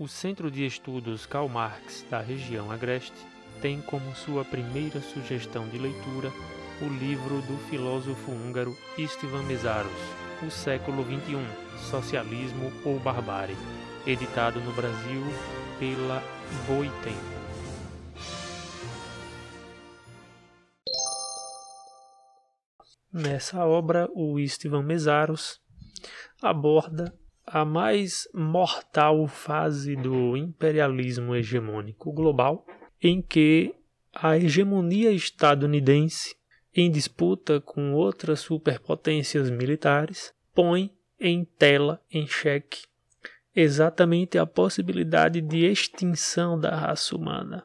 O Centro de Estudos Karl Marx da região Agreste tem como sua primeira sugestão de leitura o livro do filósofo húngaro Istvan Mesaros, O Século XXI, Socialismo ou Barbárie, editado no Brasil pela Boitempo. Nessa obra, o Istvan Mesaros aborda a mais mortal fase do imperialismo hegemônico global, em que a hegemonia estadunidense, em disputa com outras superpotências militares, põe em tela, em xeque, exatamente a possibilidade de extinção da raça humana.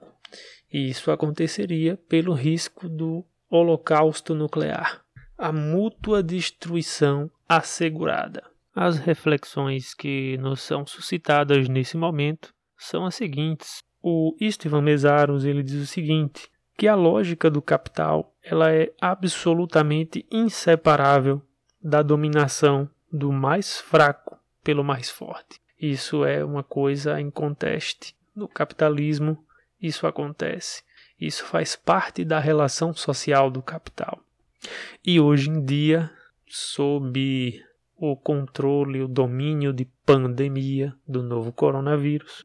E isso aconteceria pelo risco do holocausto nuclear, a mútua destruição assegurada. As reflexões que nos são suscitadas nesse momento são as seguintes. O Istvan Mesaros ele diz o seguinte, que a lógica do capital ela é absolutamente inseparável da dominação do mais fraco pelo mais forte. Isso é uma coisa em conteste. No capitalismo, isso acontece. Isso faz parte da relação social do capital. E hoje em dia, sob o controle, o domínio de pandemia do novo coronavírus.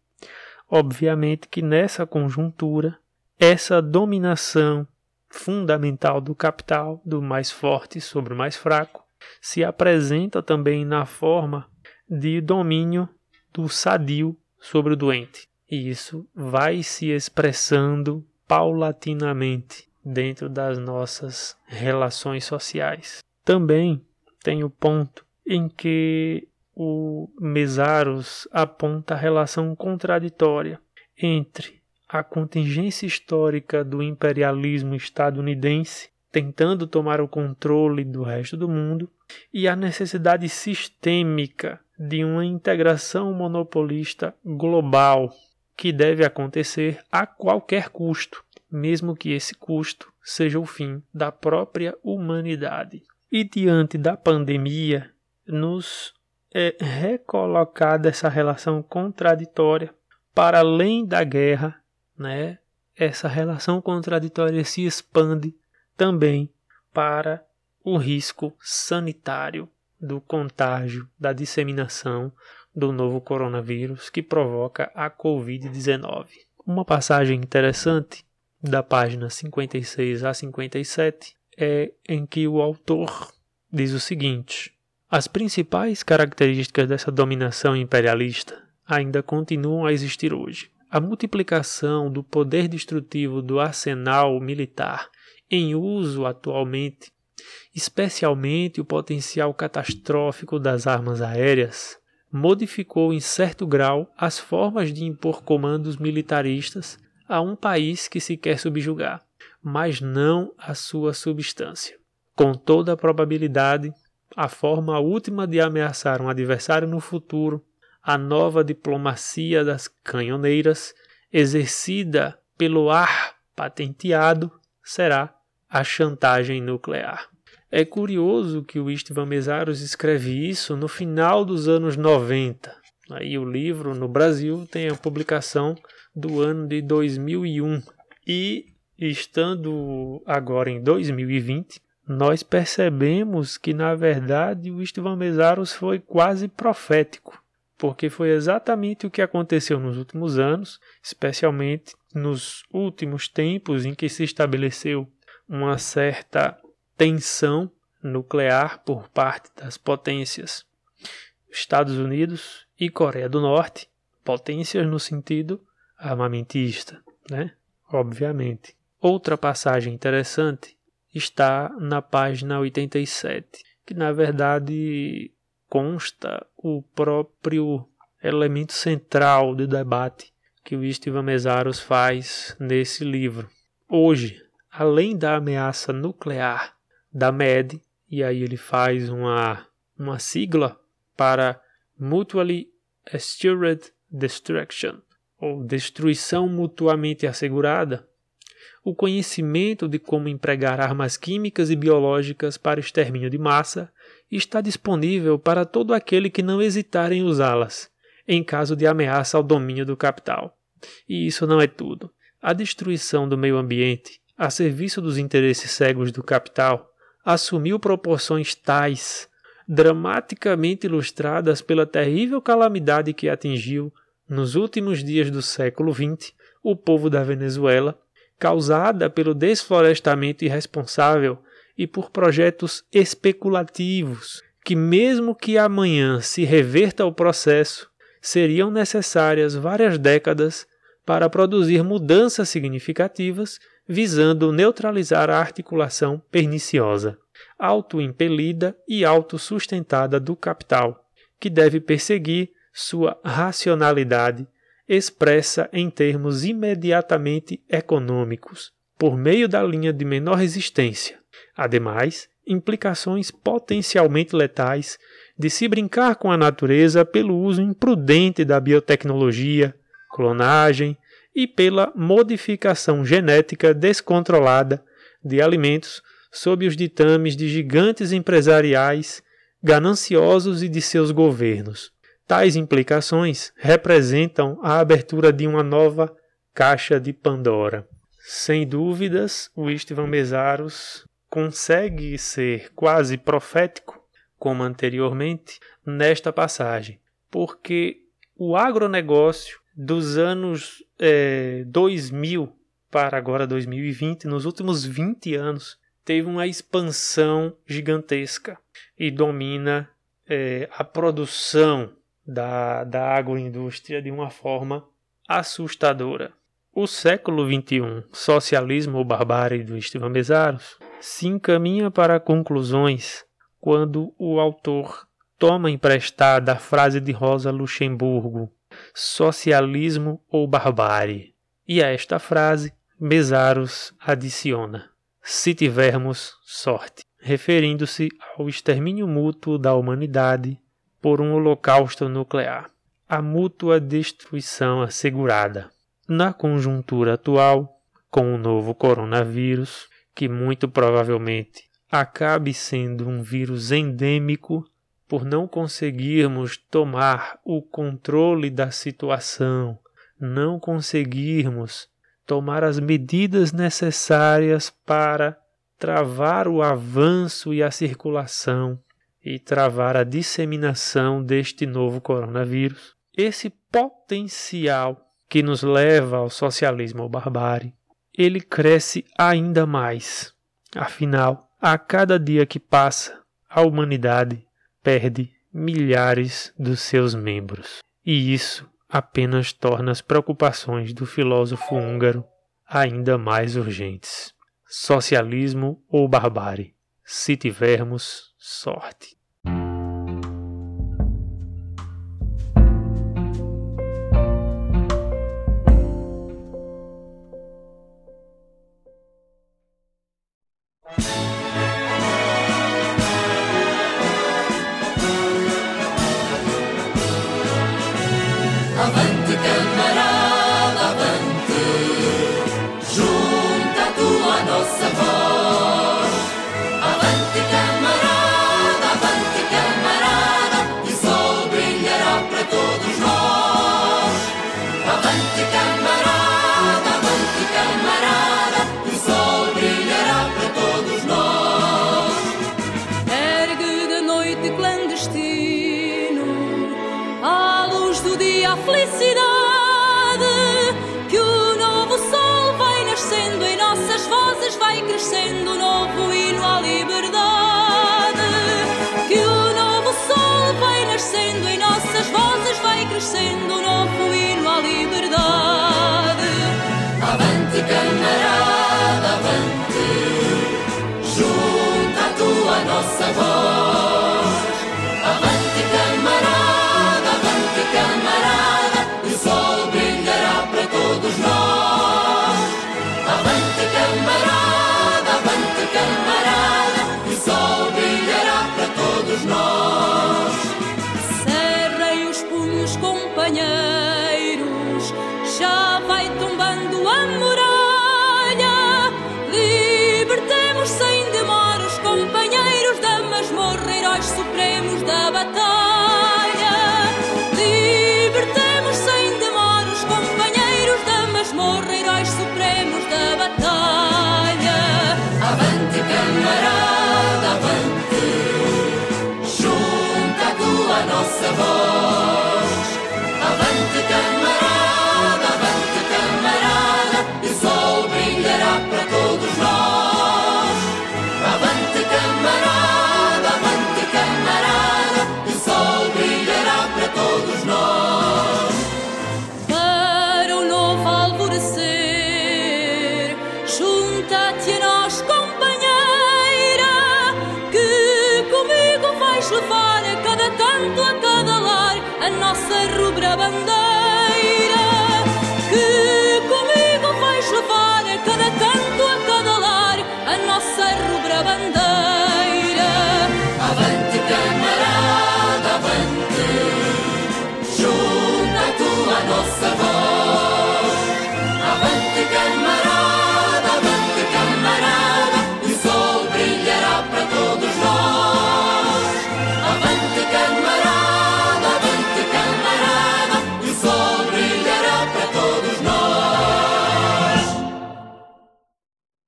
Obviamente que nessa conjuntura, essa dominação fundamental do capital, do mais forte sobre o mais fraco, se apresenta também na forma de domínio do sadio sobre o doente. E isso vai se expressando paulatinamente dentro das nossas relações sociais. Também tem o ponto em que o Mesaros aponta a relação contraditória entre a contingência histórica do imperialismo estadunidense tentando tomar o controle do resto do mundo e a necessidade sistêmica de uma integração monopolista global que deve acontecer a qualquer custo, mesmo que esse custo seja o fim da própria humanidade. E diante da pandemia nos é, recolocar dessa relação contraditória para além da guerra, né? Essa relação contraditória se expande também para o risco sanitário do contágio, da disseminação do novo coronavírus que provoca a Covid-19. Uma passagem interessante da página 56 a 57 é em que o autor diz o seguinte: as principais características dessa dominação imperialista ainda continuam a existir hoje. A multiplicação do poder destrutivo do arsenal militar em uso atualmente, especialmente o potencial catastrófico das armas aéreas, modificou em certo grau as formas de impor comandos militaristas a um país que se quer subjugar, mas não a sua substância. Com toda a probabilidade, a forma última de ameaçar um adversário no futuro, a nova diplomacia das canhoneiras, exercida pelo ar patenteado, será a chantagem nuclear. É curioso que o Istvan Mesaros escreve isso no final dos anos 90. Aí o livro no Brasil tem a publicação do ano de 2001 e estando agora em 2020, nós percebemos que, na verdade, o Istvan Mesaros foi quase profético, porque foi exatamente o que aconteceu nos últimos anos, especialmente nos últimos tempos em que se estabeleceu uma certa tensão nuclear por parte das potências Estados Unidos e Coreia do Norte, potências no sentido armamentista, né? Obviamente. Outra passagem interessante está na página 87, que na verdade consta o próprio elemento central do debate que o Istvan Mesaros faz nesse livro. Hoje, além da ameaça nuclear da MED, e aí ele faz uma, uma sigla para Mutually Assured Destruction, ou destruição mutuamente assegurada, o conhecimento de como empregar armas químicas e biológicas para extermínio de massa está disponível para todo aquele que não hesitar em usá-las, em caso de ameaça ao domínio do capital. E isso não é tudo. A destruição do meio ambiente, a serviço dos interesses cegos do capital, assumiu proporções tais, dramaticamente ilustradas pela terrível calamidade que atingiu, nos últimos dias do século XX, o povo da Venezuela, causada pelo desflorestamento irresponsável e por projetos especulativos, que, mesmo que amanhã se reverta o processo, seriam necessárias várias décadas para produzir mudanças significativas visando neutralizar a articulação perniciosa, autoimpelida e autossustentada do capital, que deve perseguir sua racionalidade expressa em termos imediatamente econômicos, por meio da linha de menor resistência. Ademais, implicações potencialmente letais de se brincar com a natureza pelo uso imprudente da biotecnologia, clonagem e pela modificação genética descontrolada de alimentos sob os ditames de gigantes empresariais gananciosos e de seus governos. Tais implicações representam a abertura de uma nova caixa de Pandora. Sem dúvidas, o Istvan Mesaros consegue ser quase profético, como anteriormente, nesta passagem, porque o agronegócio dos anos é, 2000 para agora 2020, nos últimos 20 anos, teve uma expansão gigantesca e domina é, a produção da, da agroindústria de uma forma assustadora. O século XXI, Socialismo ou Barbárie do Estevam Bezaros, se encaminha para conclusões quando o autor toma emprestada a frase de Rosa Luxemburgo, socialismo ou barbárie. E a esta frase, Bezaros adiciona: se tivermos sorte, referindo-se ao extermínio mútuo da humanidade por um holocausto nuclear, a mútua destruição assegurada. Na conjuntura atual, com o novo coronavírus, que muito provavelmente acabe sendo um vírus endêmico por não conseguirmos tomar o controle da situação, não conseguirmos tomar as medidas necessárias para travar o avanço e a circulação e travar a disseminação deste novo coronavírus. Esse potencial que nos leva ao socialismo ou barbárie ele cresce ainda mais. Afinal, a cada dia que passa, a humanidade perde milhares dos seus membros. E isso apenas torna as preocupações do filósofo húngaro ainda mais urgentes. Socialismo ou barbárie, se tivermos sorte. أنت كالمرأة felicidade que o novo sol vai nascendo em nossas vozes vai crescendo o novo hino à liberdade. Que o novo sol vai nascendo em nossas vozes vai crescendo o novo hino à liberdade. Avante camarada avante. Junta a tua nossa voz. Avante camarada, avante camarada, o sol brilhará para todos nós. Cerrem os punhos, companheiros, já vai tombando a muralha. Libertemos sem demora os companheiros da masmorra, heróis supremos da batalha. Canto, a cada lar, a nossa rubra bandeira. Que comigo vais levar a cada canto, a cada lar, a nossa rubra bandeira.